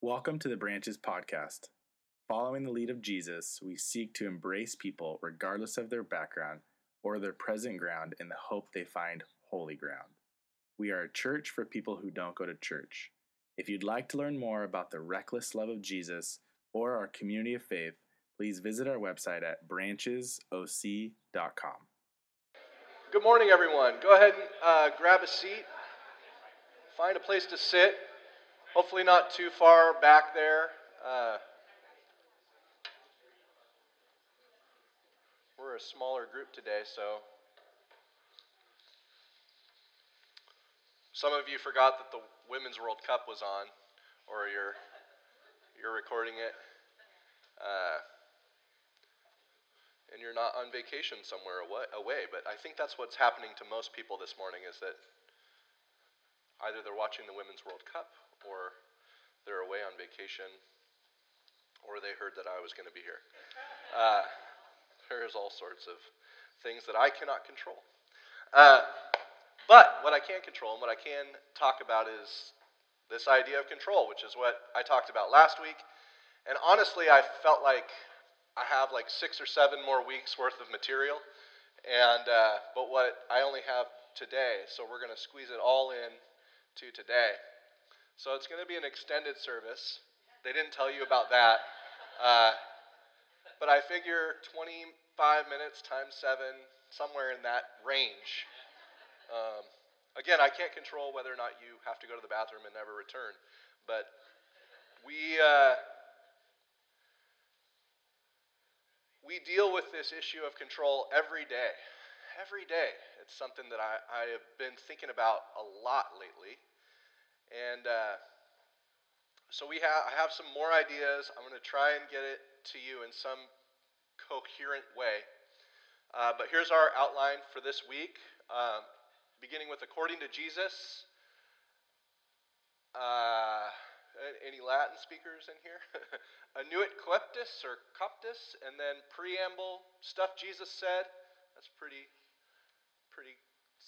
Welcome to the Branches Podcast. Following the lead of Jesus, we seek to embrace people regardless of their background or their present ground in the hope they find holy ground. We are a church for people who don't go to church. If you'd like to learn more about the reckless love of Jesus or our community of faith, please visit our website at branchesoc.com. Good morning, everyone. Go ahead and uh, grab a seat. Find a place to sit. Hopefully, not too far back there. Uh, we're a smaller group today, so. Some of you forgot that the Women's World Cup was on, or you're, you're recording it. Uh, and you're not on vacation somewhere away. But I think that's what's happening to most people this morning is that either they're watching the Women's World Cup or they're away on vacation, or they heard that I was going to be here. Uh, there's all sorts of things that I cannot control. Uh, but what I can control and what I can talk about is this idea of control, which is what I talked about last week. And honestly, I felt like I have like six or seven more weeks worth of material, and uh, but what I only have today, so we're going to squeeze it all in to today. So it's going to be an extended service. They didn't tell you about that. Uh, but I figure 25 minutes times seven, somewhere in that range. Um, again, I can't control whether or not you have to go to the bathroom and never return. But we, uh, we deal with this issue of control every day. Every day. It's something that I, I have been thinking about a lot lately. And uh, so we have, I have some more ideas. I'm going to try and get it to you in some coherent way. Uh, but here's our outline for this week, uh, beginning with according to Jesus. Uh, any Latin speakers in here? Annuit coeptis or coptis, and then preamble, stuff Jesus said. That's pretty, pretty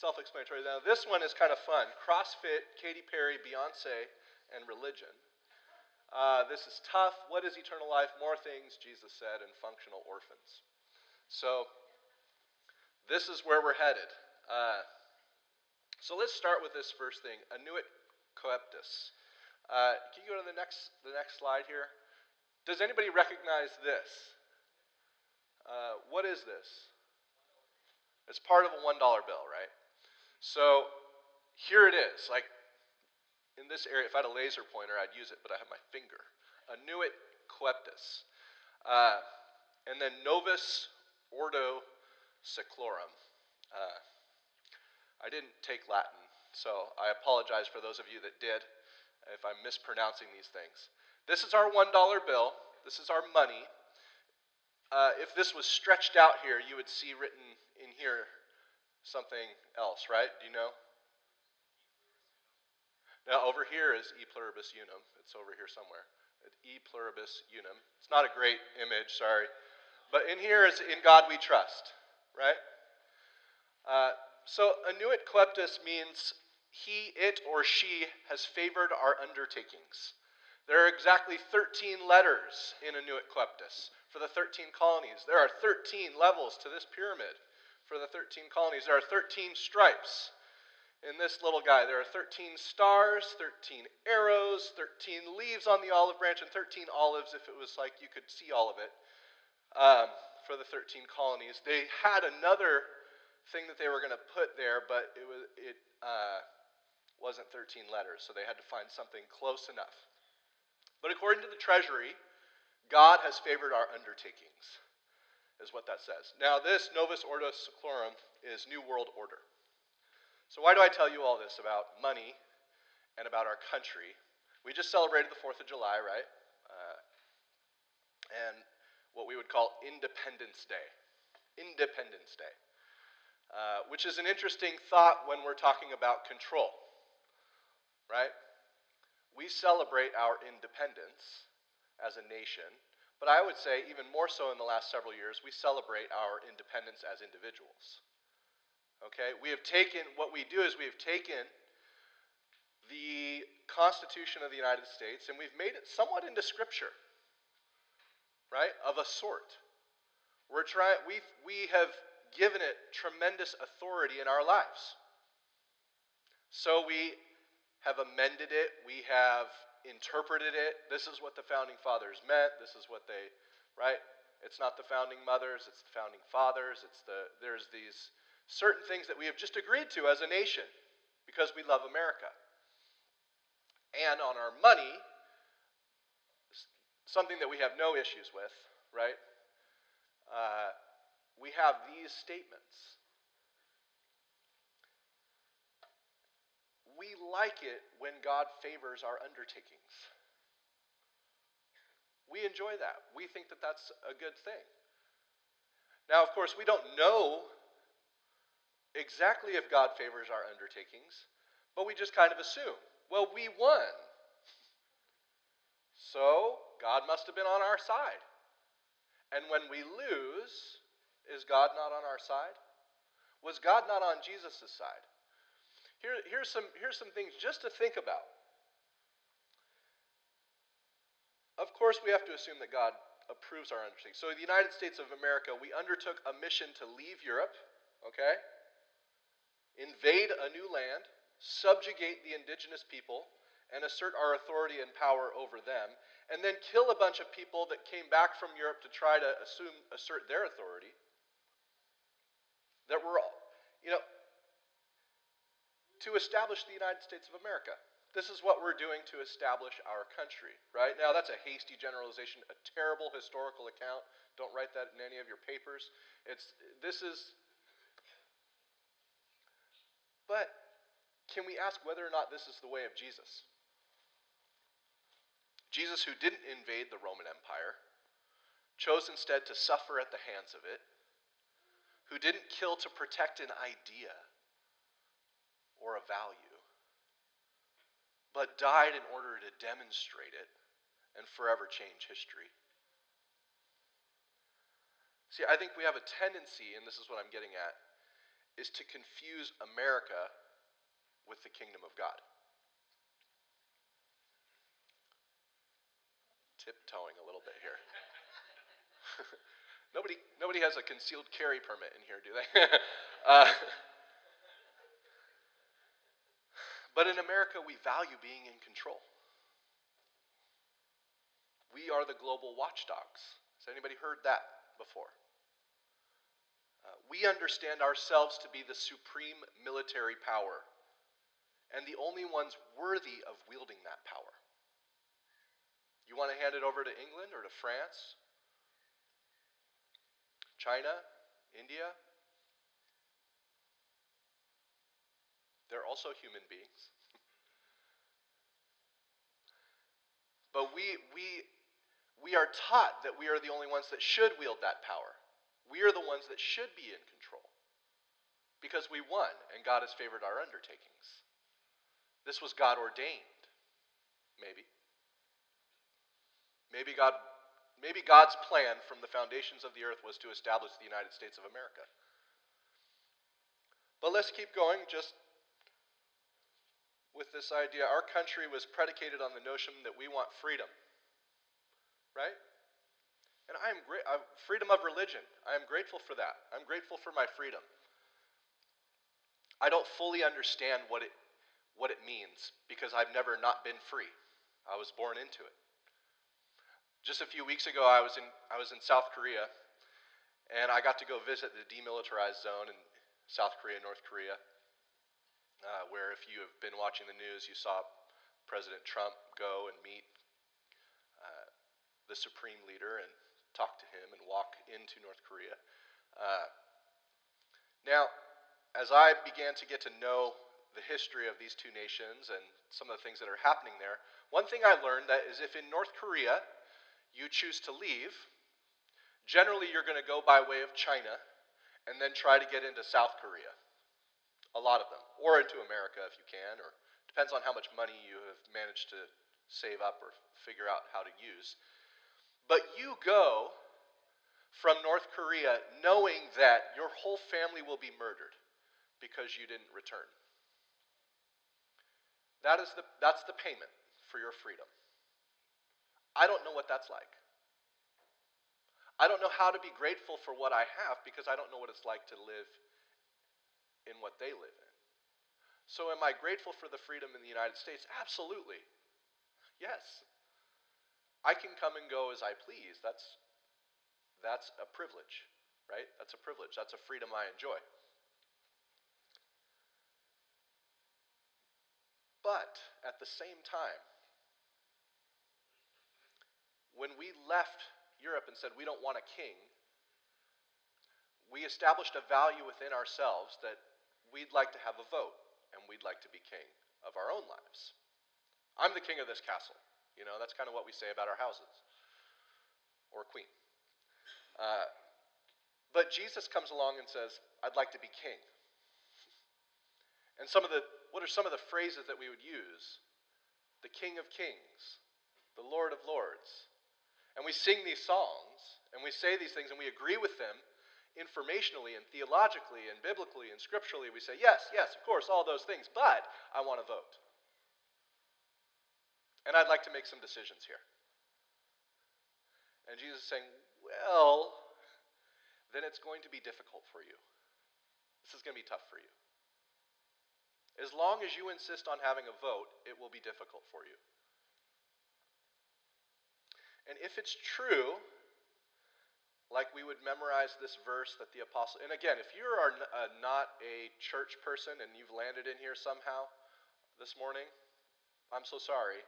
self explanatory. Now, this one is kind of fun CrossFit, Katy Perry, Beyonce, and religion. Uh, this is tough. What is eternal life? More things, Jesus said, and functional orphans. So, this is where we're headed. Uh, so, let's start with this first thing Annuit coeptis. Uh, can you go to the next, the next slide here? Does anybody recognize this? Uh, what is this? It's part of a $1 bill, right? So here it is. Like in this area, if I had a laser pointer, I'd use it, but I have my finger. Annuit coeptis. Uh, and then Novus Ordo Seclorum. Uh, I didn't take Latin, so I apologize for those of you that did if I'm mispronouncing these things. This is our $1 bill. This is our money. Uh, if this was stretched out here, you would see written in here something else, right? Do you know? Now, over here is E pluribus unum. It's over here somewhere. E pluribus unum. It's not a great image, sorry. But in here is in God we trust, right? Uh, so, annuit coeptis means he, it, or she has favored our undertakings. There are exactly 13 letters in annuit coeptis for the 13 colonies. There are 13 levels to this pyramid for the 13 colonies. There are 13 stripes in this little guy. There are 13 stars, 13 arrows, 13 leaves on the olive branch, and 13 olives if it was like you could see all of it um, for the 13 colonies. They had another thing that they were going to put there, but it, was, it uh, wasn't 13 letters, so they had to find something close enough. But according to the treasury, God has favored our undertakings is what that says. Now, this Novus Ordo Seclorum is New World Order. So, why do I tell you all this about money and about our country? We just celebrated the 4th of July, right? Uh, and what we would call Independence Day. Independence Day. Uh, which is an interesting thought when we're talking about control, right? We celebrate our independence as a nation but I would say, even more so in the last several years, we celebrate our independence as individuals. Okay? We have taken, what we do is we have taken the Constitution of the United States and we've made it somewhat into Scripture, right? Of a sort. We're trying, we we have given it tremendous authority in our lives. So we have amended it, we have interpreted it. This is what the founding fathers meant. This is what they, right? It's not the founding mothers, it's the founding fathers. It's the there's these certain things that we have just agreed to as a nation because we love America. And on our money, something that we have no issues with, right? Uh, we have these statements. We like it when God favors our undertakings. We enjoy that. We think that that's a good thing. Now, of course, we don't know exactly if God favors our undertakings, but we just kind of assume. Well, we won. So, God must have been on our side. And when we lose, is God not on our side? Was God not on Jesus' side? Here, here's, some, here's some things just to think about. Of course, we have to assume that God approves our undertaking. So, in the United States of America, we undertook a mission to leave Europe, okay? Invade a new land, subjugate the indigenous people, and assert our authority and power over them, and then kill a bunch of people that came back from Europe to try to assume, assert their authority. That were all, you know, to establish the United States of America. This is what we're doing to establish our country, right? Now, that's a hasty generalization, a terrible historical account. Don't write that in any of your papers. It's, this is. But can we ask whether or not this is the way of Jesus? Jesus, who didn't invade the Roman Empire, chose instead to suffer at the hands of it, who didn't kill to protect an idea or a value, but died in order to demonstrate it and forever change history. See, I think we have a tendency, and this is what I'm getting at, is to confuse America with the kingdom of God. tiptoeing a little bit here. nobody, nobody has a concealed carry permit in here, do they? uh, but in America, we value being in control. We are the global watchdogs. Has anybody heard that before? Uh, we understand ourselves to be the supreme military power and the only ones worthy of wielding that power. You want to hand it over to England or to France? China? India? They're also human beings. but we, we, we are taught that we are the only ones that should wield that power. We are the ones that should be in control because we won and God has favored our undertakings. This was God ordained, maybe. Maybe God maybe God's plan from the foundations of the earth was to establish the United States of America. But let's keep going just with this idea. Our country was predicated on the notion that we want freedom. Right? And I am great freedom of religion. I am grateful for that. I'm grateful for my freedom. I don't fully understand what it what it means because I've never not been free. I was born into it. Just a few weeks ago, I was in, I was in South Korea, and I got to go visit the demilitarized zone in South Korea, North Korea, uh, where if you have been watching the news, you saw President Trump go and meet uh, the supreme leader and talk to him and walk into North Korea. Uh, now, as I began to get to know the history of these two nations and some of the things that are happening there, one thing I learned that is if in North Korea you choose to leave, generally you're going to go by way of China and then try to get into South Korea. A lot of them. Or into America if you can, or depends on how much money you have managed to save up or figure out how to use. But you go from North Korea knowing that your whole family will be murdered because you didn't return. That is the, that's the payment for your freedom. I don't know what that's like. I don't know how to be grateful for what I have because I don't know what it's like to live in what they live in. So, am I grateful for the freedom in the United States? Absolutely. Yes. I can come and go as I please. That's, that's a privilege, right? That's a privilege. That's a freedom I enjoy. But at the same time, when we left Europe and said we don't want a king, we established a value within ourselves that we'd like to have a vote we'd like to be king of our own lives. I'm the king of this castle. You know, that's kind of what we say about our houses or queen. Uh, but Jesus comes along and says, I'd like to be king. And some of the, what are some of the phrases that we would use? The King of Kings, the Lord of Lords, and we sing these songs, and we say these things, and we agree with them informationally and theologically and biblically and scripturally. We say, yes, yes, of course, all those things, but I want to vote. And I'd like to make some decisions here. And Jesus is saying, well, then it's going to be difficult for you. This is going to be tough for you. As long as you insist on having a vote, it will be difficult for you. And if it's true, like we would memorize this verse that the apostle, and again, if you are not a church person and you've landed in here somehow this morning, I'm so sorry,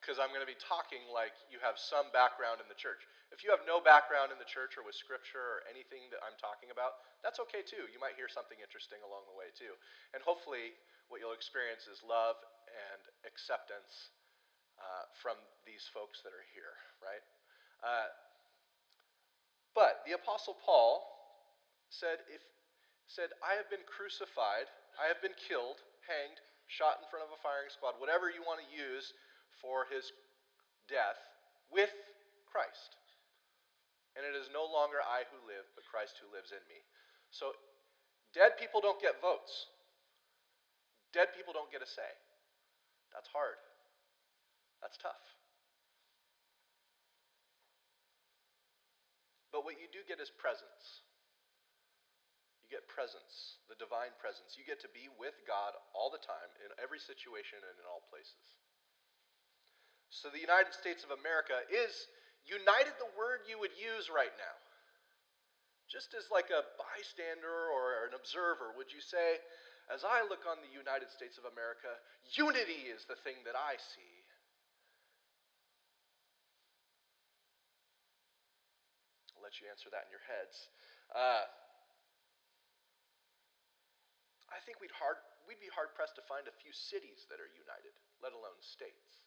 because uh, I'm going to be talking like you have some background in the church. If you have no background in the church or with scripture or anything that I'm talking about, that's okay too. You might hear something interesting along the way too. And hopefully, what you'll experience is love and acceptance uh, from these folks that are here, right? Uh, but the Apostle Paul said, if, said, I have been crucified, I have been killed, hanged, shot in front of a firing squad, whatever you want to use for his death, with Christ. And it is no longer I who live, but Christ who lives in me. So, dead people don't get votes. Dead people don't get a say. That's hard. That's tough. But what you do get is presence. You get presence, the divine presence. You get to be with God all the time, in every situation and in all places. So the United States of America is united the word you would use right now. Just as like a bystander or an observer, would you say, as I look on the United States of America, unity is the thing that I see. Let you answer that in your heads. Uh, I think we'd, hard, we'd be hard pressed to find a few cities that are united, let alone states.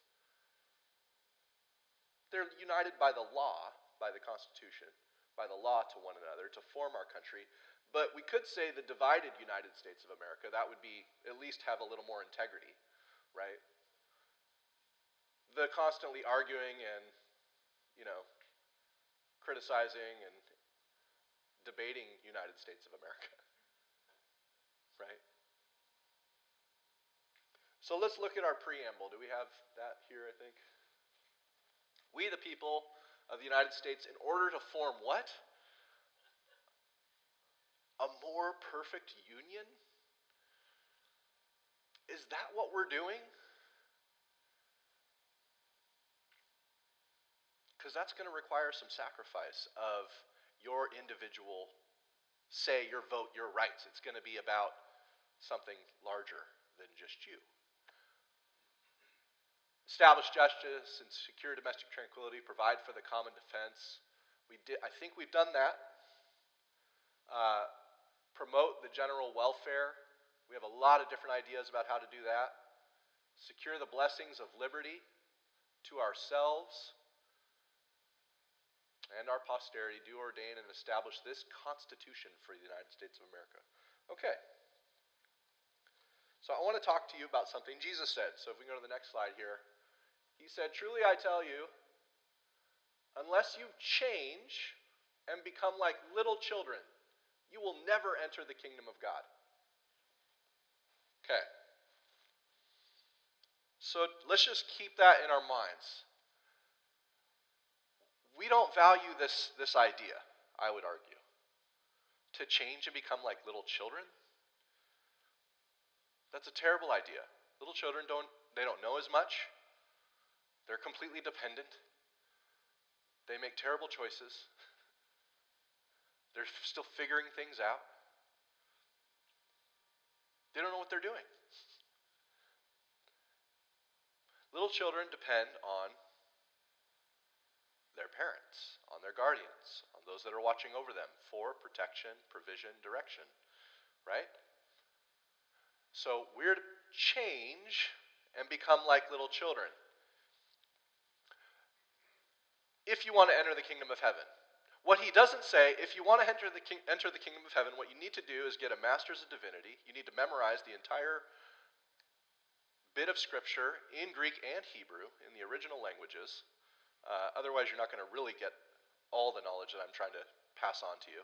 They're united by the law, by the Constitution, by the law to one another to form our country. But we could say the divided United States of America, that would be at least have a little more integrity, right? The constantly arguing and, you know, criticizing and debating United States of America. right? So let's look at our preamble. Do we have that here, I think? We, the people of the United States, in order to form what? A more perfect union? Is that what we're doing? Because that's going to require some sacrifice of your individual say, your vote, your rights. It's going to be about something larger than just you. Establish justice and secure domestic tranquility, provide for the common defense. We did, I think we've done that. Uh, promote the general welfare. We have a lot of different ideas about how to do that. Secure the blessings of liberty to ourselves and our posterity do ordain and establish this Constitution for the United States of America. Okay. So I want to talk to you about something Jesus said. So if we go to the next slide here, he said, Truly I tell you, unless you change and become like little children, you will never enter the kingdom of God. Okay. So let's just keep that in our minds. We don't value this, this idea, I would argue. To change and become like little children? That's a terrible idea. Little children don't they don't know as much. They're completely dependent. They make terrible choices. They're still figuring things out. They don't know what they're doing. Little children depend on their parents, on their guardians, on those that are watching over them for protection, provision, direction, right? So we're to change and become like little children. If you want to enter the kingdom of heaven, what he doesn't say, if you want to enter the, king, enter the kingdom of heaven, what you need to do is get a master's of divinity. You need to memorize the entire bit of scripture in Greek and Hebrew, in the original languages. Uh, otherwise, you're not going to really get all the knowledge that I'm trying to pass on to you.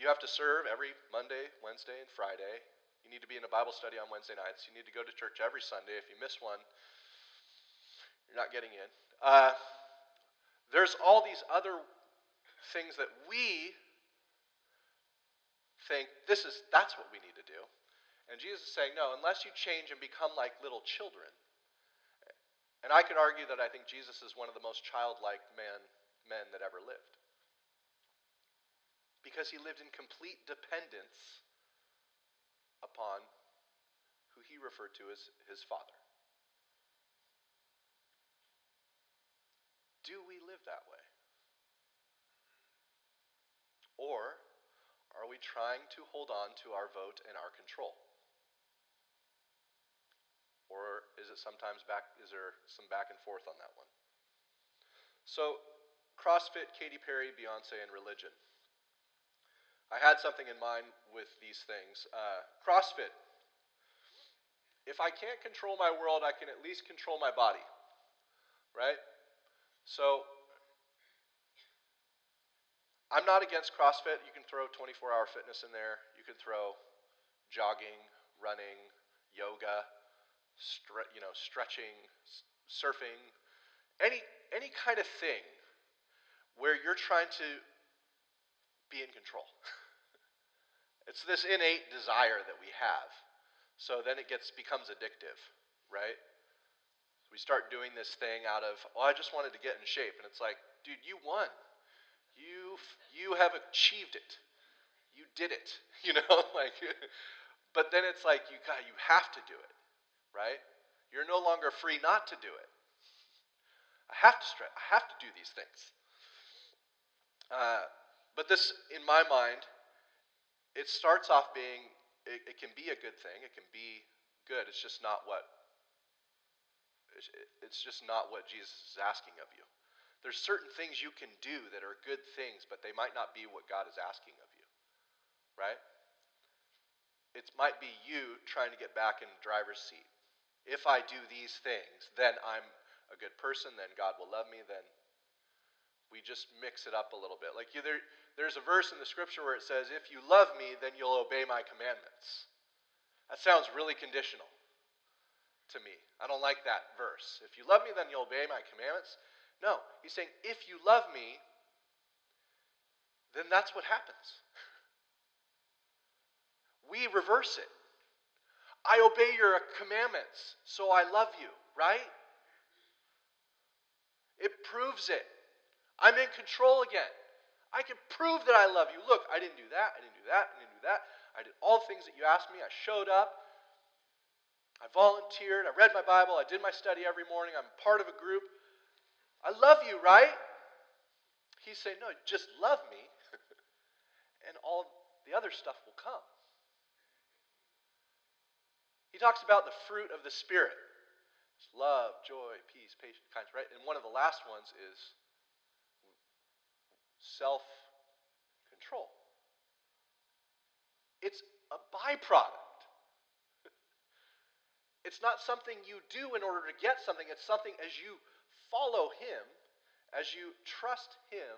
You have to serve every Monday, Wednesday, and Friday. You need to be in a Bible study on Wednesday nights. You need to go to church every Sunday. If you miss one, you're not getting in. Uh, there's all these other things that we think this is that's what we need to do. And Jesus is saying, no, unless you change and become like little children. And I could argue that I think Jesus is one of the most childlike man, men that ever lived. Because he lived in complete dependence upon who he referred to as his father. Do we live that way? Or are we trying to hold on to our vote and our control? Or is it sometimes back, is there some back and forth on that one? So, CrossFit, Katy Perry, Beyonce, and religion. I had something in mind with these things. Uh, CrossFit. If I can't control my world, I can at least control my body. Right? So, I'm not against CrossFit. You can throw 24 hour fitness in there. You can throw jogging, running, yoga, stre- you know, stretching, surfing, any, any kind of thing where you're trying to be in control. it's this innate desire that we have. So then it gets becomes addictive, right? We start doing this thing out of, oh, I just wanted to get in shape. And it's like, dude, you won. You you have achieved it. You did it. You know, like but then it's like you got you have to do it, right? You're no longer free not to do it. I have to stretch. I have to do these things. Uh, but this, in my mind, it starts off being. It, it can be a good thing. It can be good. It's just not what. It's just not what Jesus is asking of you. There's certain things you can do that are good things, but they might not be what God is asking of you. Right? It might be you trying to get back in the driver's seat. If I do these things, then I'm a good person, then God will love me, then we just mix it up a little bit. Like you, there, there's a verse in the scripture where it says, If you love me, then you'll obey my commandments. That sounds really conditional to me. I don't like that verse. If you love me, then you'll obey my commandments. No, he's saying, if you love me, then that's what happens. we reverse it. I obey your commandments, so I love you, right? It proves it. I'm in control again. I can prove that I love you. Look, I didn't do that, I didn't do that, I didn't do that. I did all the things that you asked me. I showed up. I volunteered. I read my Bible. I did my study every morning. I'm part of a group. I love you, right? He's saying, No, just love me, and all the other stuff will come. He talks about the fruit of the Spirit it's love, joy, peace, patience, kindness, right? And one of the last ones is self control. It's a byproduct. It's not something you do in order to get something, it's something as you follow Him, as you trust Him,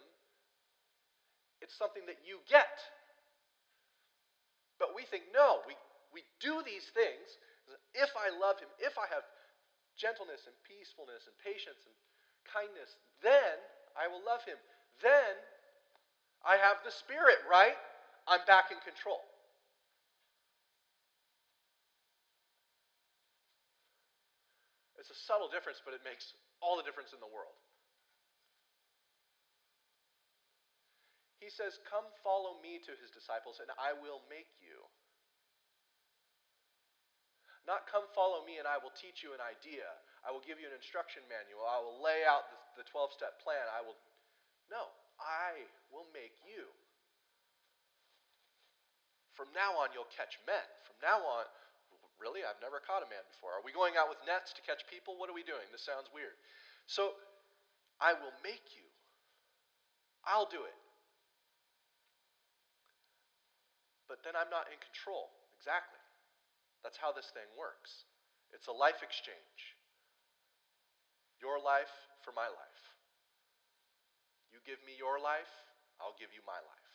it's something that you get. But we think, no, we, we do these things. If I love him, if I have gentleness and peacefulness and patience and kindness, then I will love him. Then I have the Spirit, right? I'm back in control. It's a subtle difference, but it makes all the difference in the world. He says, Come follow me to his disciples, and I will make you. Not come follow me and I will teach you an idea. I will give you an instruction manual. I will lay out the 12 step plan. I will. No, I will make you. From now on, you'll catch men. From now on, really? I've never caught a man before. Are we going out with nets to catch people? What are we doing? This sounds weird. So, I will make you. I'll do it. But then I'm not in control. Exactly. That's how this thing works. It's a life exchange. Your life for my life. You give me your life, I'll give you my life.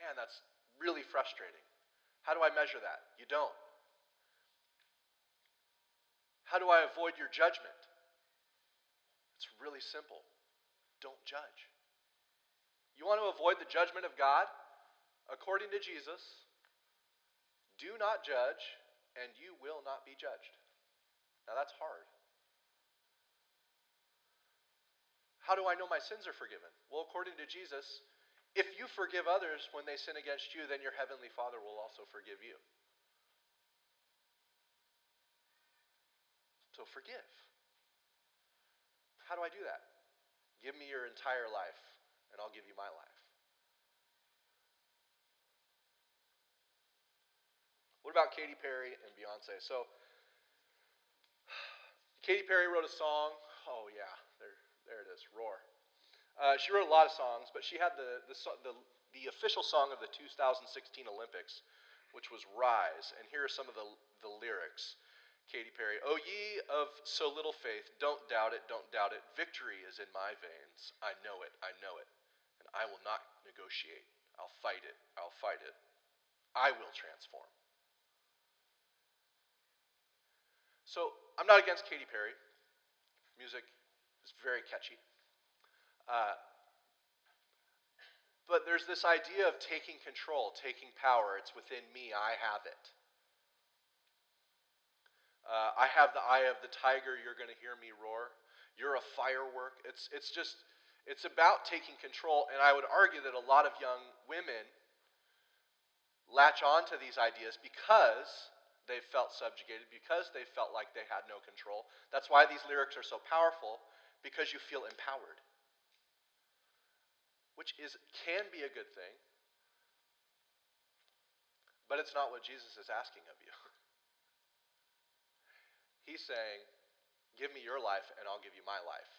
Man, that's really frustrating. How do I measure that? You don't. How do I avoid your judgment? It's really simple. Don't judge. You want to avoid the judgment of God? According to Jesus, do not judge, and you will not be judged. Now that's hard. How do I know my sins are forgiven? Well, according to Jesus, if you forgive others when they sin against you, then your heavenly Father will also forgive you. So forgive. How do I do that? Give me your entire life, and I'll give you my life. What about Katy Perry and Beyonce? So, Katy Perry wrote a song. Oh, yeah, there, there it is, Roar. Uh, she wrote a lot of songs, but she had the, the, the, the official song of the 2016 Olympics, which was Rise. And here are some of the, the lyrics. Katy Perry, O ye of so little faith, don't doubt it, don't doubt it. Victory is in my veins. I know it, I know it. And I will not negotiate. I'll fight it, I'll fight it. I will transform. So I'm not against Katy Perry. Music is very catchy. Uh, but there's this idea of taking control, taking power. It's within me. I have it. Uh, I have the eye of the tiger. You're going to hear me roar. You're a firework. It's, it's just, it's about taking control. And I would argue that a lot of young women latch on to these ideas because they felt subjugated, because they felt like they had no control. That's why these lyrics are so powerful, because you feel empowered which is, can be a good thing, but it's not what Jesus is asking of you. He's saying, Give me your life, and I'll give you my life.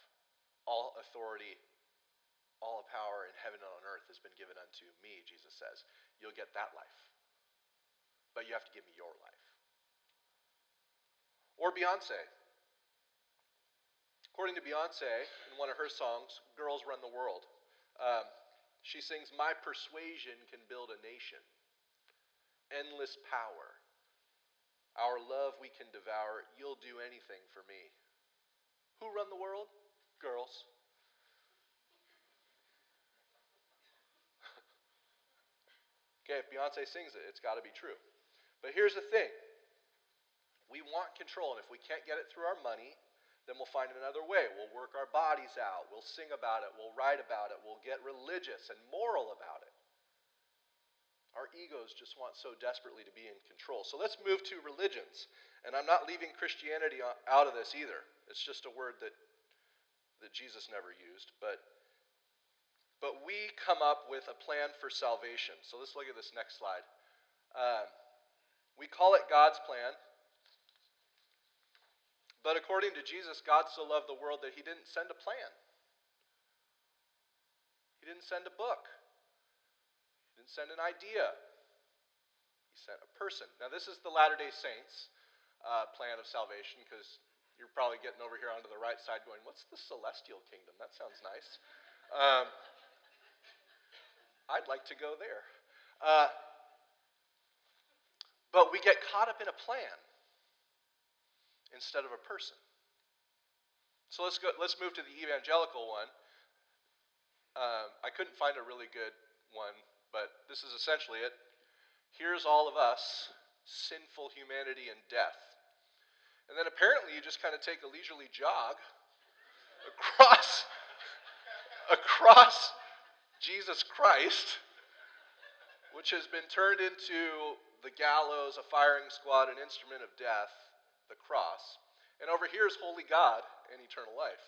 All authority, all power in heaven and on earth has been given unto me, Jesus says. You'll get that life. But you have to give me your life. Or Beyonce. According to Beyonce, in one of her songs, Girls Run the World, um, she sings, My persuasion can build a nation. Endless power. Our love we can devour. You'll do anything for me. Who run the world? Girls. okay, if Beyonce sings it, it's got to be true. But here's the thing we want control, and if we can't get it through our money, then we'll find another way. We'll work our bodies out. We'll sing about it. We'll write about it. We'll get religious and moral about it. Our egos just want so desperately to be in control. So let's move to religions. And I'm not leaving Christianity out of this either. It's just a word that, that Jesus never used. But, but we come up with a plan for salvation. So let's look at this next slide. Um, we call it God's plan. But according to Jesus, God so loved the world that he didn't send a plan. He didn't send a book. He didn't send an idea. He sent a person. Now, this is the Latter day Saints' uh, plan of salvation because you're probably getting over here onto the right side going, What's the celestial kingdom? That sounds nice. Um, I'd like to go there. Uh, but we get caught up in a plan instead of a person. So let's go. Let's move to the evangelical one. Um, I couldn't find a really good one, but this is essentially it. Here's all of us, sinful humanity and death. And then apparently you just kind of take a leisurely jog across across Jesus Christ, which has been turned into the gallows, a firing squad, an instrument of death, the cross. And over here is holy God and eternal life.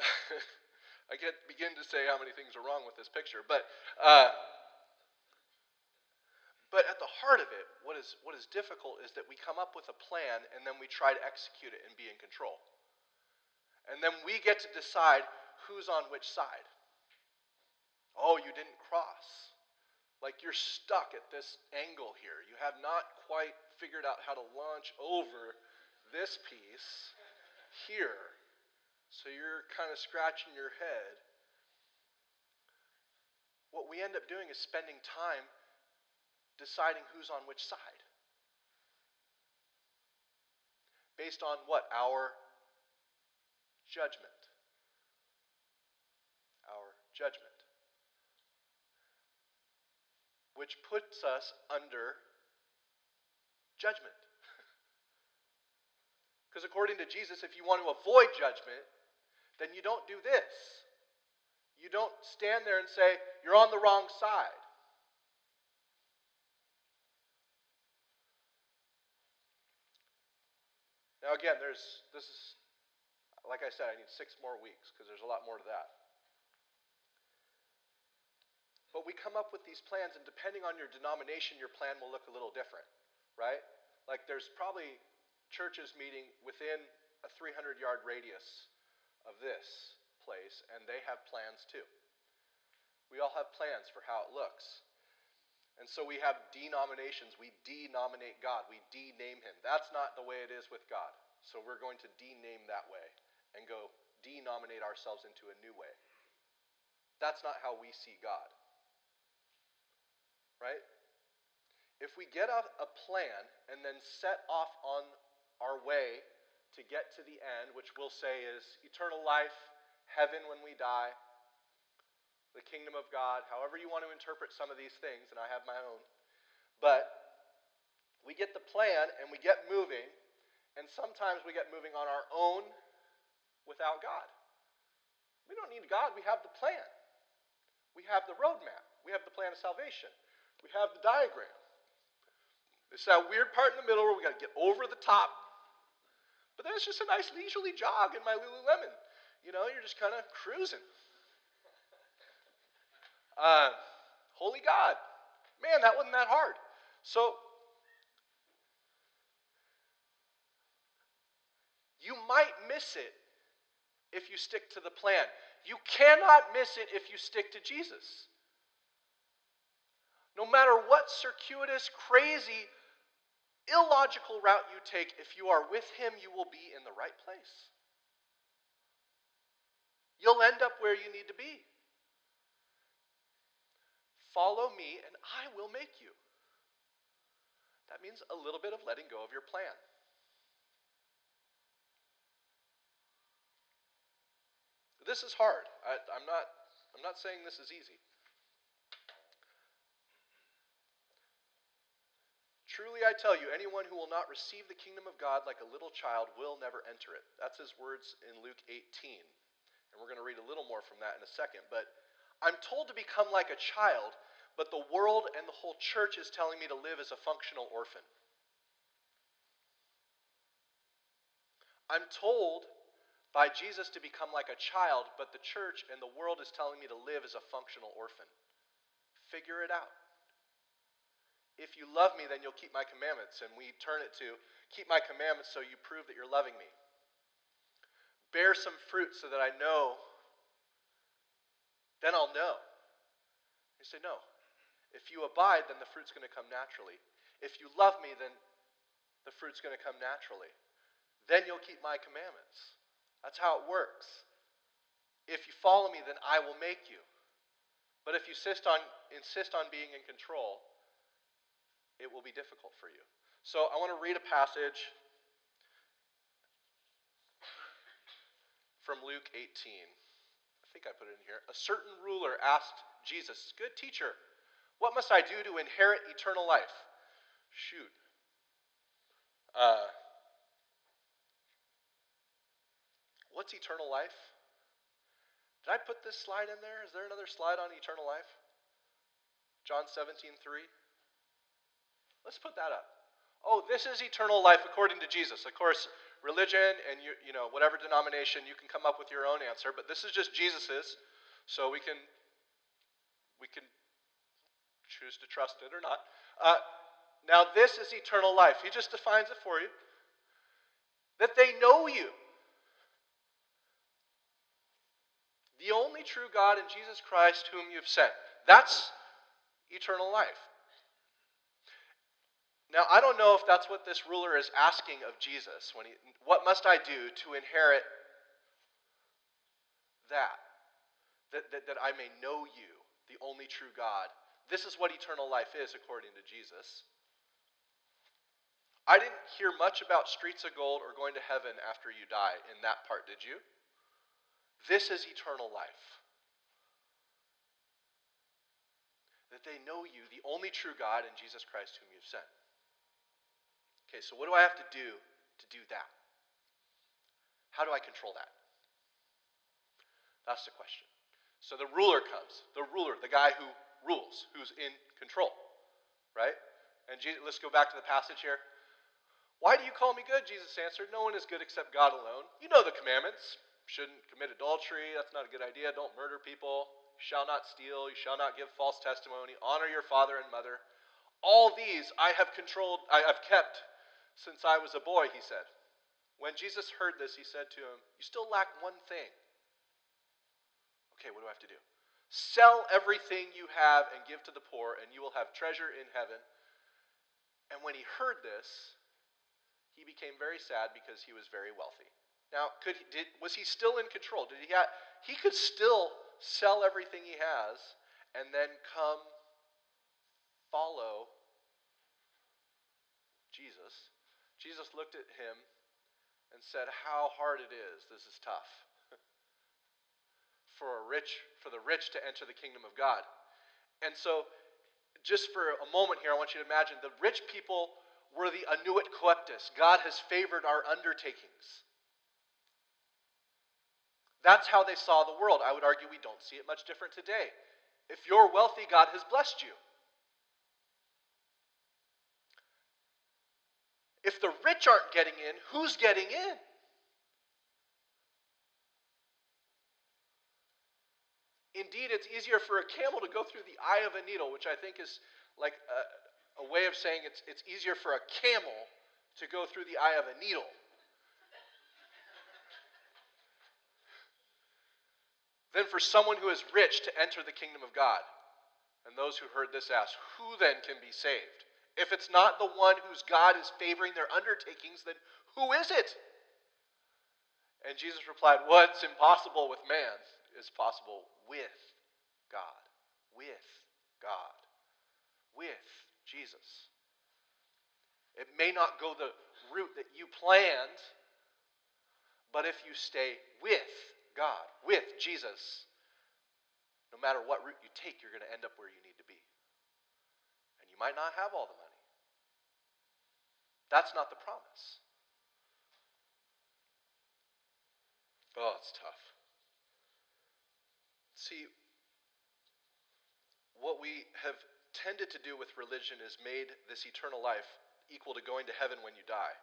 I can't begin to say how many things are wrong with this picture, but uh, but at the heart of it, what is what is difficult is that we come up with a plan and then we try to execute it and be in control, and then we get to decide who's on which side. Oh, you didn't cross. Like you're stuck at this angle here. You have not quite figured out how to launch over this piece here. So you're kind of scratching your head. What we end up doing is spending time deciding who's on which side. Based on what? Our judgment. Our judgment. Which puts us under judgment. Because according to Jesus, if you want to avoid judgment, then you don't do this. You don't stand there and say, you're on the wrong side. Now, again, there's, this is, like I said, I need six more weeks because there's a lot more to that. But we come up with these plans, and depending on your denomination, your plan will look a little different, right? Like there's probably churches meeting within a 300 yard radius of this place, and they have plans too. We all have plans for how it looks. And so we have denominations. We denominate God. We dename Him. That's not the way it is with God. So we're going to dename that way and go denominate ourselves into a new way. That's not how we see God right? If we get a, plan and then set off on our way to get to the end, which we'll say is eternal life, heaven when we die, the kingdom of God, however you want to interpret some of these things, and I have my own. But we get the plan and we get moving, and sometimes we get moving on our own without God. We don't need God, we have the plan. We have the roadmap. We have the plan of salvation we have the diagram. It's that weird part in the middle where we got to get over the top. But then it's just a nice leisurely jog in my Lululemon. You know, you're just kind of cruising. Uh, holy God. Man, that wasn't that hard. So, you might miss it if you stick to the plan. You cannot miss it if you stick to Jesus. No matter what circuitous, crazy, illogical route you take, if you are with Him, you will be in the right place. You'll end up where you need to be. Follow me, and I will make you. That means a little bit of letting go of your plan. This is hard. I, am not, I'm not saying this is easy. Truly I tell you, anyone who will not receive the kingdom of God like a little child will never enter it. That's his words in Luke 18. And we're going to read a little more from that in a second. But I'm told to become like a child, but the world and the whole church is telling me to live as a functional orphan. I'm told by Jesus to become like a child, but the church and the world is telling me to live as a functional orphan. Figure it out. If you love me, then you'll keep my commandments. And we turn it to, keep my commandments so you prove that you're loving me. Bear some fruit so that I know, then I'll know. You say, no. If you abide, then the fruit's going to come naturally. If you love me, then the fruit's going to come naturally. Then you'll keep my commandments. That's how it works. If you follow me, then I will make you. But if you insist on, insist on being in control, it will be difficult for you. So I want to read a passage from Luke 18. I think I put it in here. A certain ruler asked Jesus, Good teacher, what must I do to inherit eternal life? Shoot. Uh, what's eternal life? Did I put this slide in there? Is there another slide on eternal life? John 17, 3. Let's put that up. Oh, this is eternal life according to Jesus. Of course, religion and you, you know whatever denomination you can come up with your own answer, but this is just Jesus's, so we can we can choose to trust it or not. Uh, now, this is eternal life. He just defines it for you. That they know you, the only true God and Jesus Christ, whom you've sent. That's eternal life. Now, I don't know if that's what this ruler is asking of Jesus. When he, what must I do to inherit that? That, that? that I may know you, the only true God. This is what eternal life is, according to Jesus. I didn't hear much about streets of gold or going to heaven after you die in that part, did you? This is eternal life. That they know you, the only true God, and Jesus Christ, whom you've sent. Okay, so what do I have to do to do that? How do I control that? That's the question. So the ruler comes. The ruler, the guy who rules, who's in control, right? And Jesus, let's go back to the passage here. Why do you call me good? Jesus answered, No one is good except God alone. You know the commandments. Shouldn't commit adultery. That's not a good idea. Don't murder people. You shall not steal. You shall not give false testimony. Honor your father and mother. All these I have controlled, I have kept since I was a boy, he said. When Jesus heard this, he said to him, You still lack one thing. Okay, what do I have to do? Sell everything you have and give to the poor, and you will have treasure in heaven. And when he heard this, he became very sad because he was very wealthy. Now, could he, did, was he still in control? Did he have, he could still sell everything he has and then come follow Jesus Jesus looked at him and said, How hard it is. This is tough. for a rich, for the rich to enter the kingdom of God. And so, just for a moment here, I want you to imagine the rich people were the annuit coeptis. God has favored our undertakings. That's how they saw the world. I would argue we don't see it much different today. If you're wealthy, God has blessed you. If the rich aren't getting in, who's getting in? Indeed, it's easier for a camel to go through the eye of a needle, which I think is like a, a way of saying it's, it's easier for a camel to go through the eye of a needle. than for someone who is rich to enter the kingdom of God. And those who heard this asked, Who then can be saved? If it's not the one whose God is favoring their undertakings, then who is it? And Jesus replied, What's impossible with man is possible with God. With God. With Jesus. It may not go the route that you planned, but if you stay with God, with Jesus, no matter what route you take, you're going to end up where you need to be. And you might not have all the money. That's not the promise. Oh, it's tough. See, what we have tended to do with religion is made this eternal life equal to going to heaven when you die.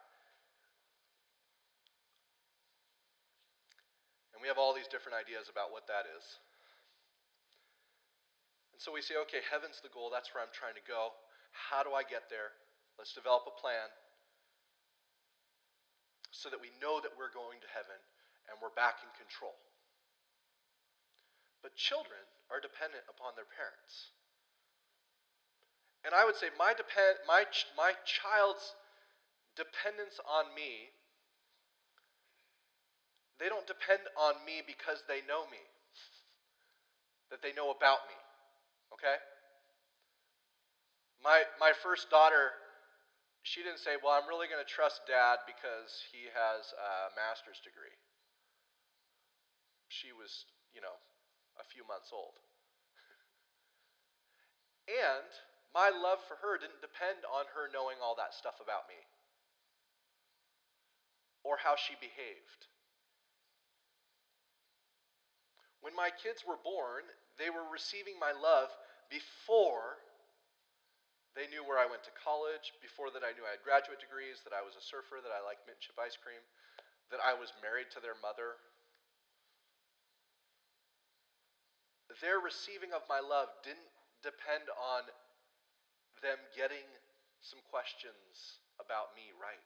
And we have all these different ideas about what that is. And so we say, okay, heaven's the goal. That's where I'm trying to go. How do I get there? Let's develop a plan so that we know that we're going to heaven and we're back in control. But children are dependent upon their parents. And I would say my, depend, my, my child's dependence on me, they don't depend on me because they know me, that they know about me. Okay? My, my first daughter, she didn't say, Well, I'm really going to trust dad because he has a master's degree. She was, you know, a few months old. and my love for her didn't depend on her knowing all that stuff about me or how she behaved. When my kids were born, they were receiving my love before they knew where I went to college, before that I knew I had graduate degrees, that I was a surfer, that I liked mint chip ice cream, that I was married to their mother. Their receiving of my love didn't depend on them getting some questions about me right.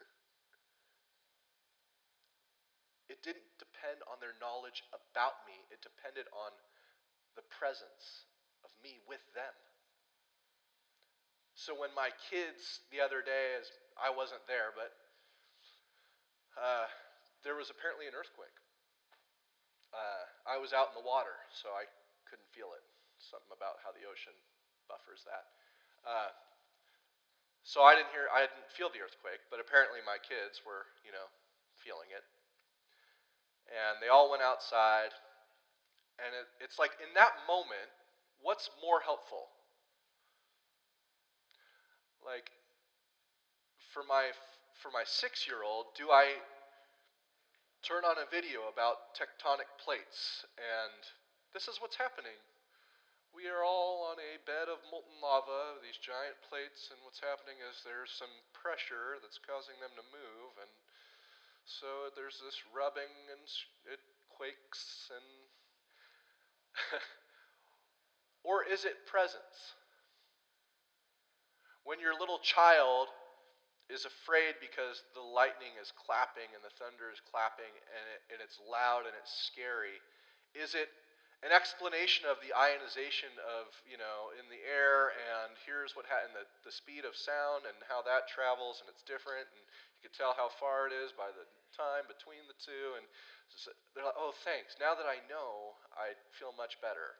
it didn't depend on their knowledge about me, it depended on the presence of me with them. So when my kids the other day, as I wasn't there, but uh, there was apparently an earthquake. Uh, I was out in the water, so I couldn't feel it. Something about how the ocean buffers that. Uh, so I didn't hear, I didn't feel the earthquake, but apparently my kids were, you know, feeling it. And they all went outside, and it, it's like in that moment, what's more helpful? Like, for my for my six year old, do I turn on a video about tectonic plates and this is what's happening? We are all on a bed of molten lava, these giant plates, and what's happening is there's some pressure that's causing them to move, and so there's this rubbing and it quakes and. or is it presence? When your little child is afraid because the lightning is clapping and the thunder is clapping and, it, and it's loud and it's scary, is it an explanation of the ionization of, you know, in the air and here's what happened, the, the speed of sound and how that travels and it's different and you can tell how far it is by the time between the two and they're like, oh, thanks. Now that I know, I feel much better.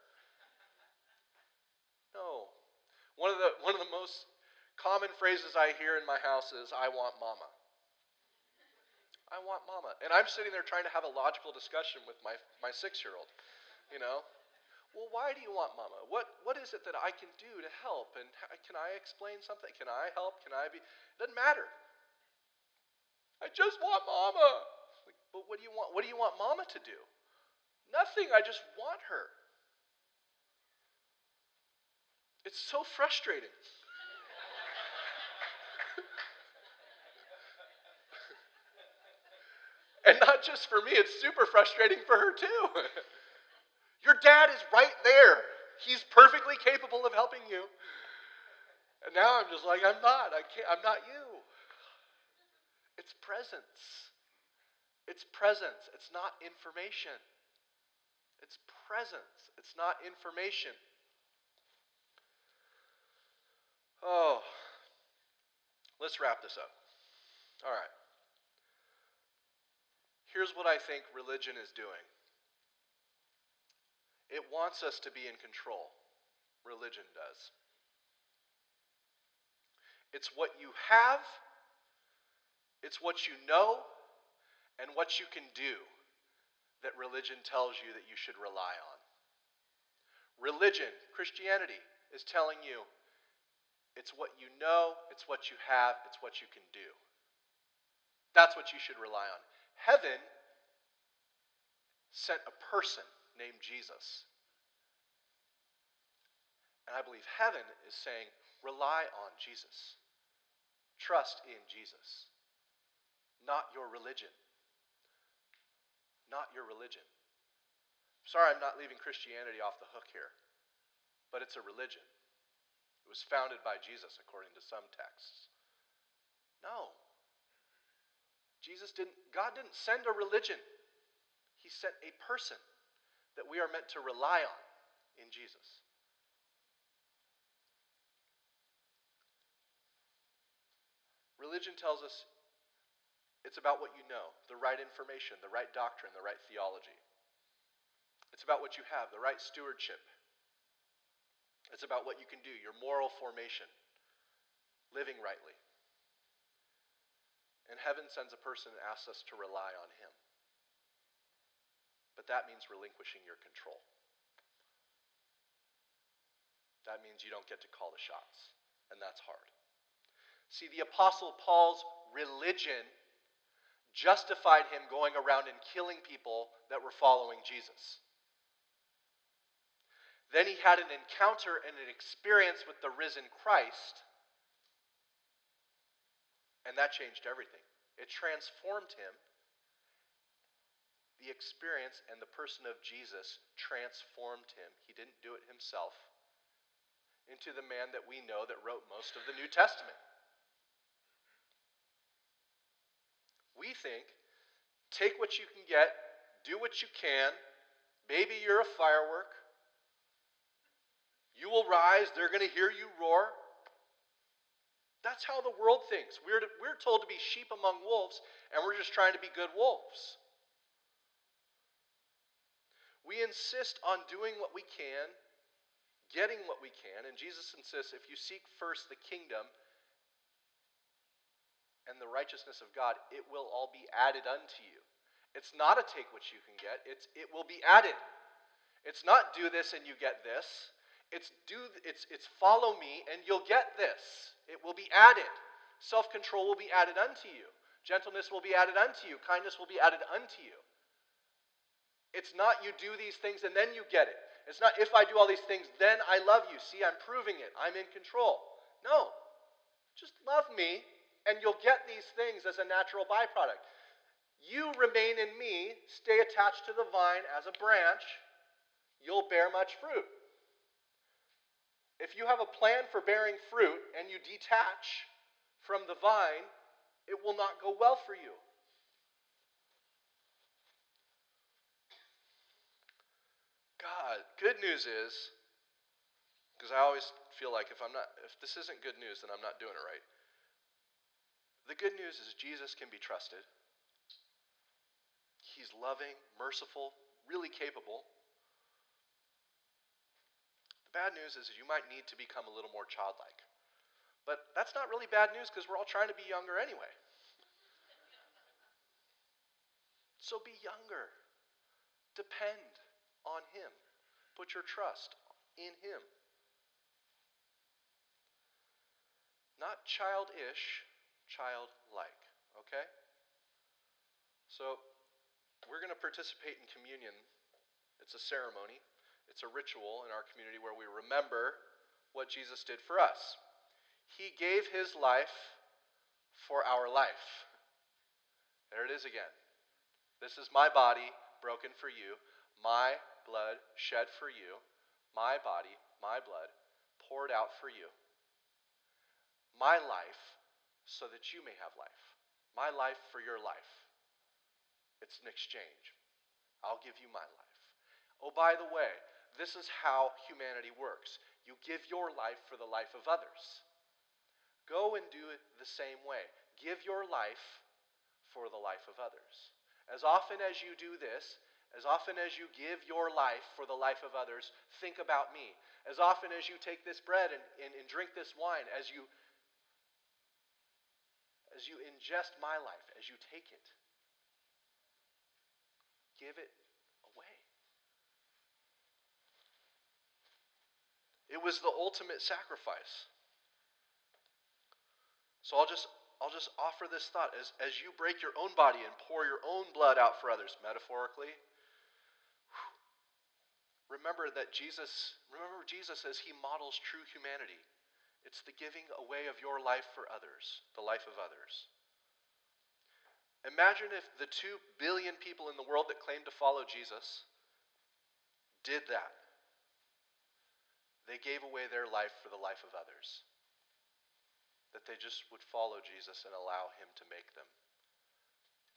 No. One of the, one of the most common phrases I hear in my house is, I want mama. I want mama. And I'm sitting there trying to have a logical discussion with my, my six year old. You know? Well, why do you want mama? What, what is it that I can do to help? And can I explain something? Can I help? Can I be? It doesn't matter. I just want mama. Like, but what do you want? What do you want mama to do? Nothing. I just want her. It's so frustrating. And not just for me, it's super frustrating for her too. Your dad is right there. He's perfectly capable of helping you. And now I'm just like, I'm not. I can't, I'm not you. It's presence. It's presence. It's not information. It's presence. It's not information. Oh, let's wrap this up. All right. Here's what I think religion is doing it wants us to be in control. Religion does. It's what you have, it's what you know, and what you can do that religion tells you that you should rely on. Religion, Christianity, is telling you it's what you know, it's what you have, it's what you can do. That's what you should rely on. Heaven sent a person named Jesus. And I believe heaven is saying, rely on Jesus. Trust in Jesus. Not your religion. Not your religion. Sorry, I'm not leaving Christianity off the hook here, but it's a religion. It was founded by Jesus, according to some texts. No. Jesus didn't, God didn't send a religion. He sent a person that we are meant to rely on in Jesus. Religion tells us it's about what you know, the right information, the right doctrine, the right theology. It's about what you have, the right stewardship. It's about what you can do, your moral formation, living rightly. And heaven sends a person and asks us to rely on him. But that means relinquishing your control. That means you don't get to call the shots, and that's hard. See, the Apostle Paul's religion justified him going around and killing people that were following Jesus. Then he had an encounter and an experience with the risen Christ, and that changed everything. It transformed him. The experience and the person of Jesus transformed him. He didn't do it himself into the man that we know that wrote most of the New Testament. We think take what you can get, do what you can, maybe you're a firework. You will rise, they're going to hear you roar. That's how the world thinks. We're, to, we're told to be sheep among wolves, and we're just trying to be good wolves. We insist on doing what we can, getting what we can, and Jesus insists if you seek first the kingdom and the righteousness of God, it will all be added unto you. It's not a take what you can get, it's it will be added. It's not do this and you get this. It's do it's it's follow me and you'll get this. It will be added. Self-control will be added unto you. Gentleness will be added unto you. Kindness will be added unto you. It's not you do these things and then you get it. It's not if I do all these things, then I love you. See, I'm proving it. I'm in control. No. Just love me, and you'll get these things as a natural byproduct. You remain in me, stay attached to the vine as a branch, you'll bear much fruit. If you have a plan for bearing fruit and you detach from the vine, it will not go well for you. God, good news is, because I always feel like if I'm not, if this isn't good news, then I'm not doing it right. The good news is Jesus can be trusted. He's loving, merciful, really capable. The bad news is you might need to become a little more childlike. But that's not really bad news because we're all trying to be younger anyway. So be younger. Depend on Him. Put your trust in Him. Not childish, childlike. Okay? So, we're going to participate in communion. It's a ceremony. It's a ritual in our community where we remember what Jesus did for us. He gave his life for our life. There it is again. This is my body broken for you, my blood shed for you, my body, my blood poured out for you. My life so that you may have life. My life for your life. It's an exchange. I'll give you my life. Oh, by the way, this is how humanity works. You give your life for the life of others. Go and do it the same way. Give your life for the life of others. As often as you do this, as often as you give your life for the life of others, think about me. As often as you take this bread and, and, and drink this wine, as you as you ingest my life, as you take it, give it It was the ultimate sacrifice. So I'll just I'll just offer this thought as, as you break your own body and pour your own blood out for others, metaphorically. Remember that Jesus, remember Jesus as he models true humanity. It's the giving away of your life for others, the life of others. Imagine if the two billion people in the world that claim to follow Jesus did that. They gave away their life for the life of others. That they just would follow Jesus and allow him to make them.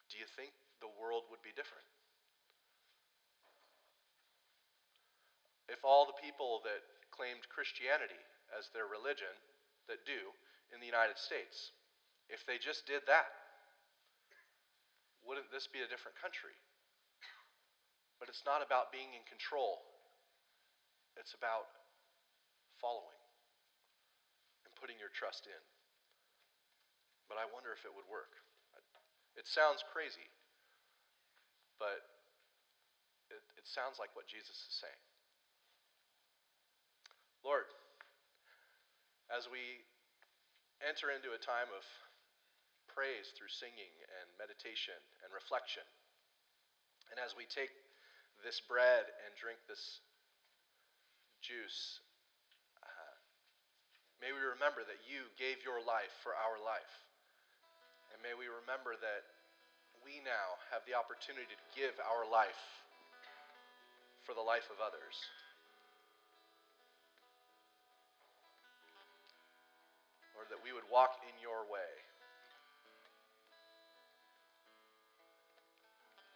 Do you think the world would be different? If all the people that claimed Christianity as their religion, that do in the United States, if they just did that, wouldn't this be a different country? But it's not about being in control. It's about following and putting your trust in. But I wonder if it would work. It sounds crazy, but it, it sounds like what Jesus is saying. Lord, as we enter into a time of praise through singing and meditation and reflection, and as we take this bread and drink this juice, may we remember that you gave your life for our life. And may we remember that we now have the opportunity to give our life for the life of others. Lord, that we would walk in your way.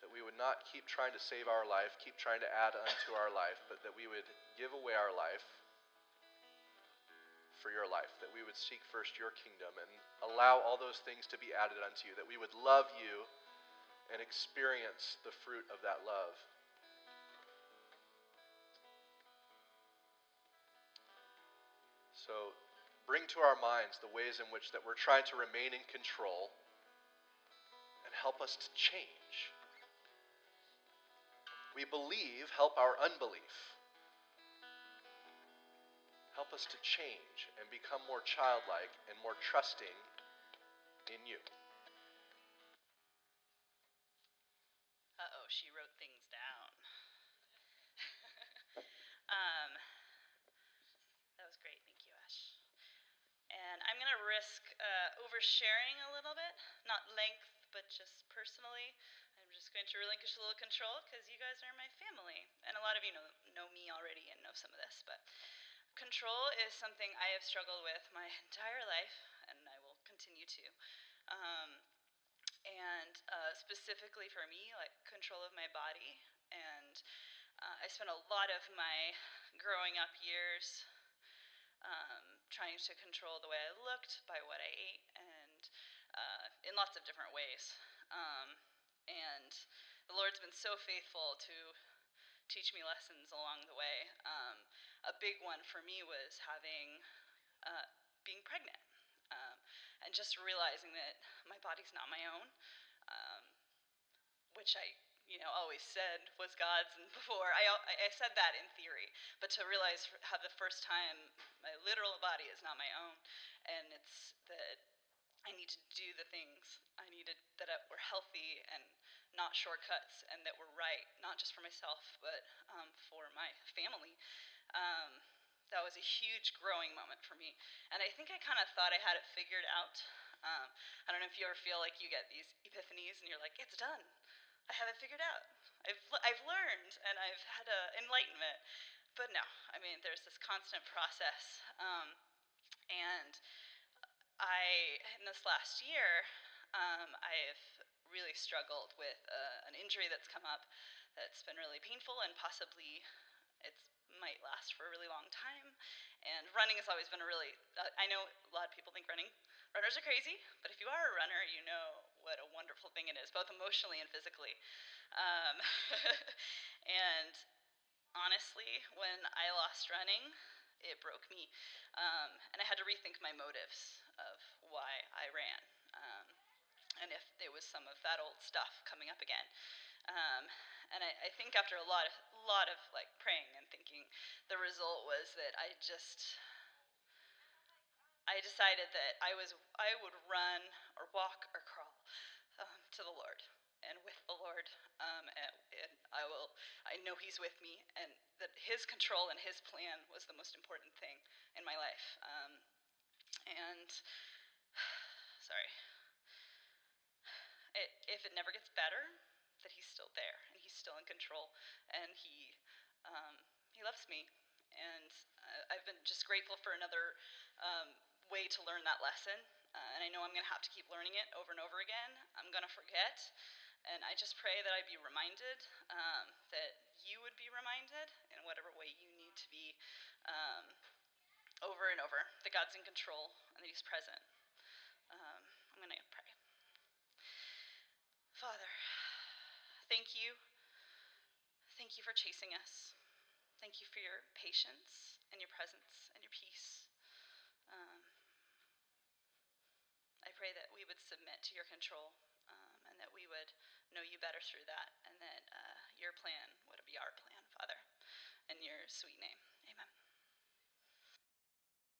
That we would not keep trying to save our life, keep trying to add unto our life, but that we would give away our life for your life, that we would seek first your kingdom and allow all those things to be added unto you, that we would love you and experience the fruit of that love. So bring to our minds the ways in which that we're trying to remain in control and help us to change. We believe, help our unbelief. Help us to change and become more childlike and more trusting in you. Uh oh, she wrote things down. um, that was great. Thank you, Ash. And I'm going to risk uh, oversharing a little bit, not length, but just personally. I'm just going to relinquish a little control because you guys are my family. And a lot of you know, know me already and know some of this, but Control is something I have struggled with my entire life, and I will continue to. Um, and uh, specifically for me, like control of my body. And uh, I spent a lot of my growing up years um, trying to control the way I looked by what I ate, and uh, in lots of different ways. Um, and the Lord's been so faithful to teach me lessons along the way. Um, a big one for me was having, uh, being pregnant, um, and just realizing that my body's not my own, um, which I, you know, always said was God's. And before I, I said that in theory, but to realize, have the first time, my literal body is not my own, and it's that I need to do the things I needed that were healthy and not shortcuts and that were right, not just for myself, but um, for my family. Um, that was a huge growing moment for me. And I think I kind of thought I had it figured out. Um, I don't know if you ever feel like you get these epiphanies and you're like, it's done. I have it figured out. I've, I've learned and I've had an enlightenment. But no, I mean, there's this constant process. Um, and I, in this last year, um, I've really struggled with uh, an injury that's come up that's been really painful and possibly it might last for a really long time. And running has always been a really, uh, I know a lot of people think running, runners are crazy, but if you are a runner, you know what a wonderful thing it is, both emotionally and physically. Um, and honestly, when I lost running, it broke me. Um, and I had to rethink my motives of why I ran. Um, and if there was some of that old stuff coming up again. Um, and I, I, think after a lot of, lot of like praying and thinking, the result was that I just, I decided that I was, I would run or walk or crawl um, to the Lord and with the Lord, um, and, and, I will, I know He's with me, and that His control and His plan was the most important thing in my life. Um, and sorry it, if it never gets better, that he's still there and he's still in control and he um, he loves me and I've been just grateful for another um, way to learn that lesson uh, and I know I'm going to have to keep learning it over and over again. I'm going to forget and I just pray that I be reminded um, that you would be reminded in whatever way you need to be um, over and over that God's in control and that He's present. Um, I'm going to pray. Father, thank you. Thank you for chasing us. thank you for your patience and your presence and your peace. Um, I pray that we would submit to your control um, and that we would know you better through that and that uh, your plan would be our plan, Father. In your sweet name, amen.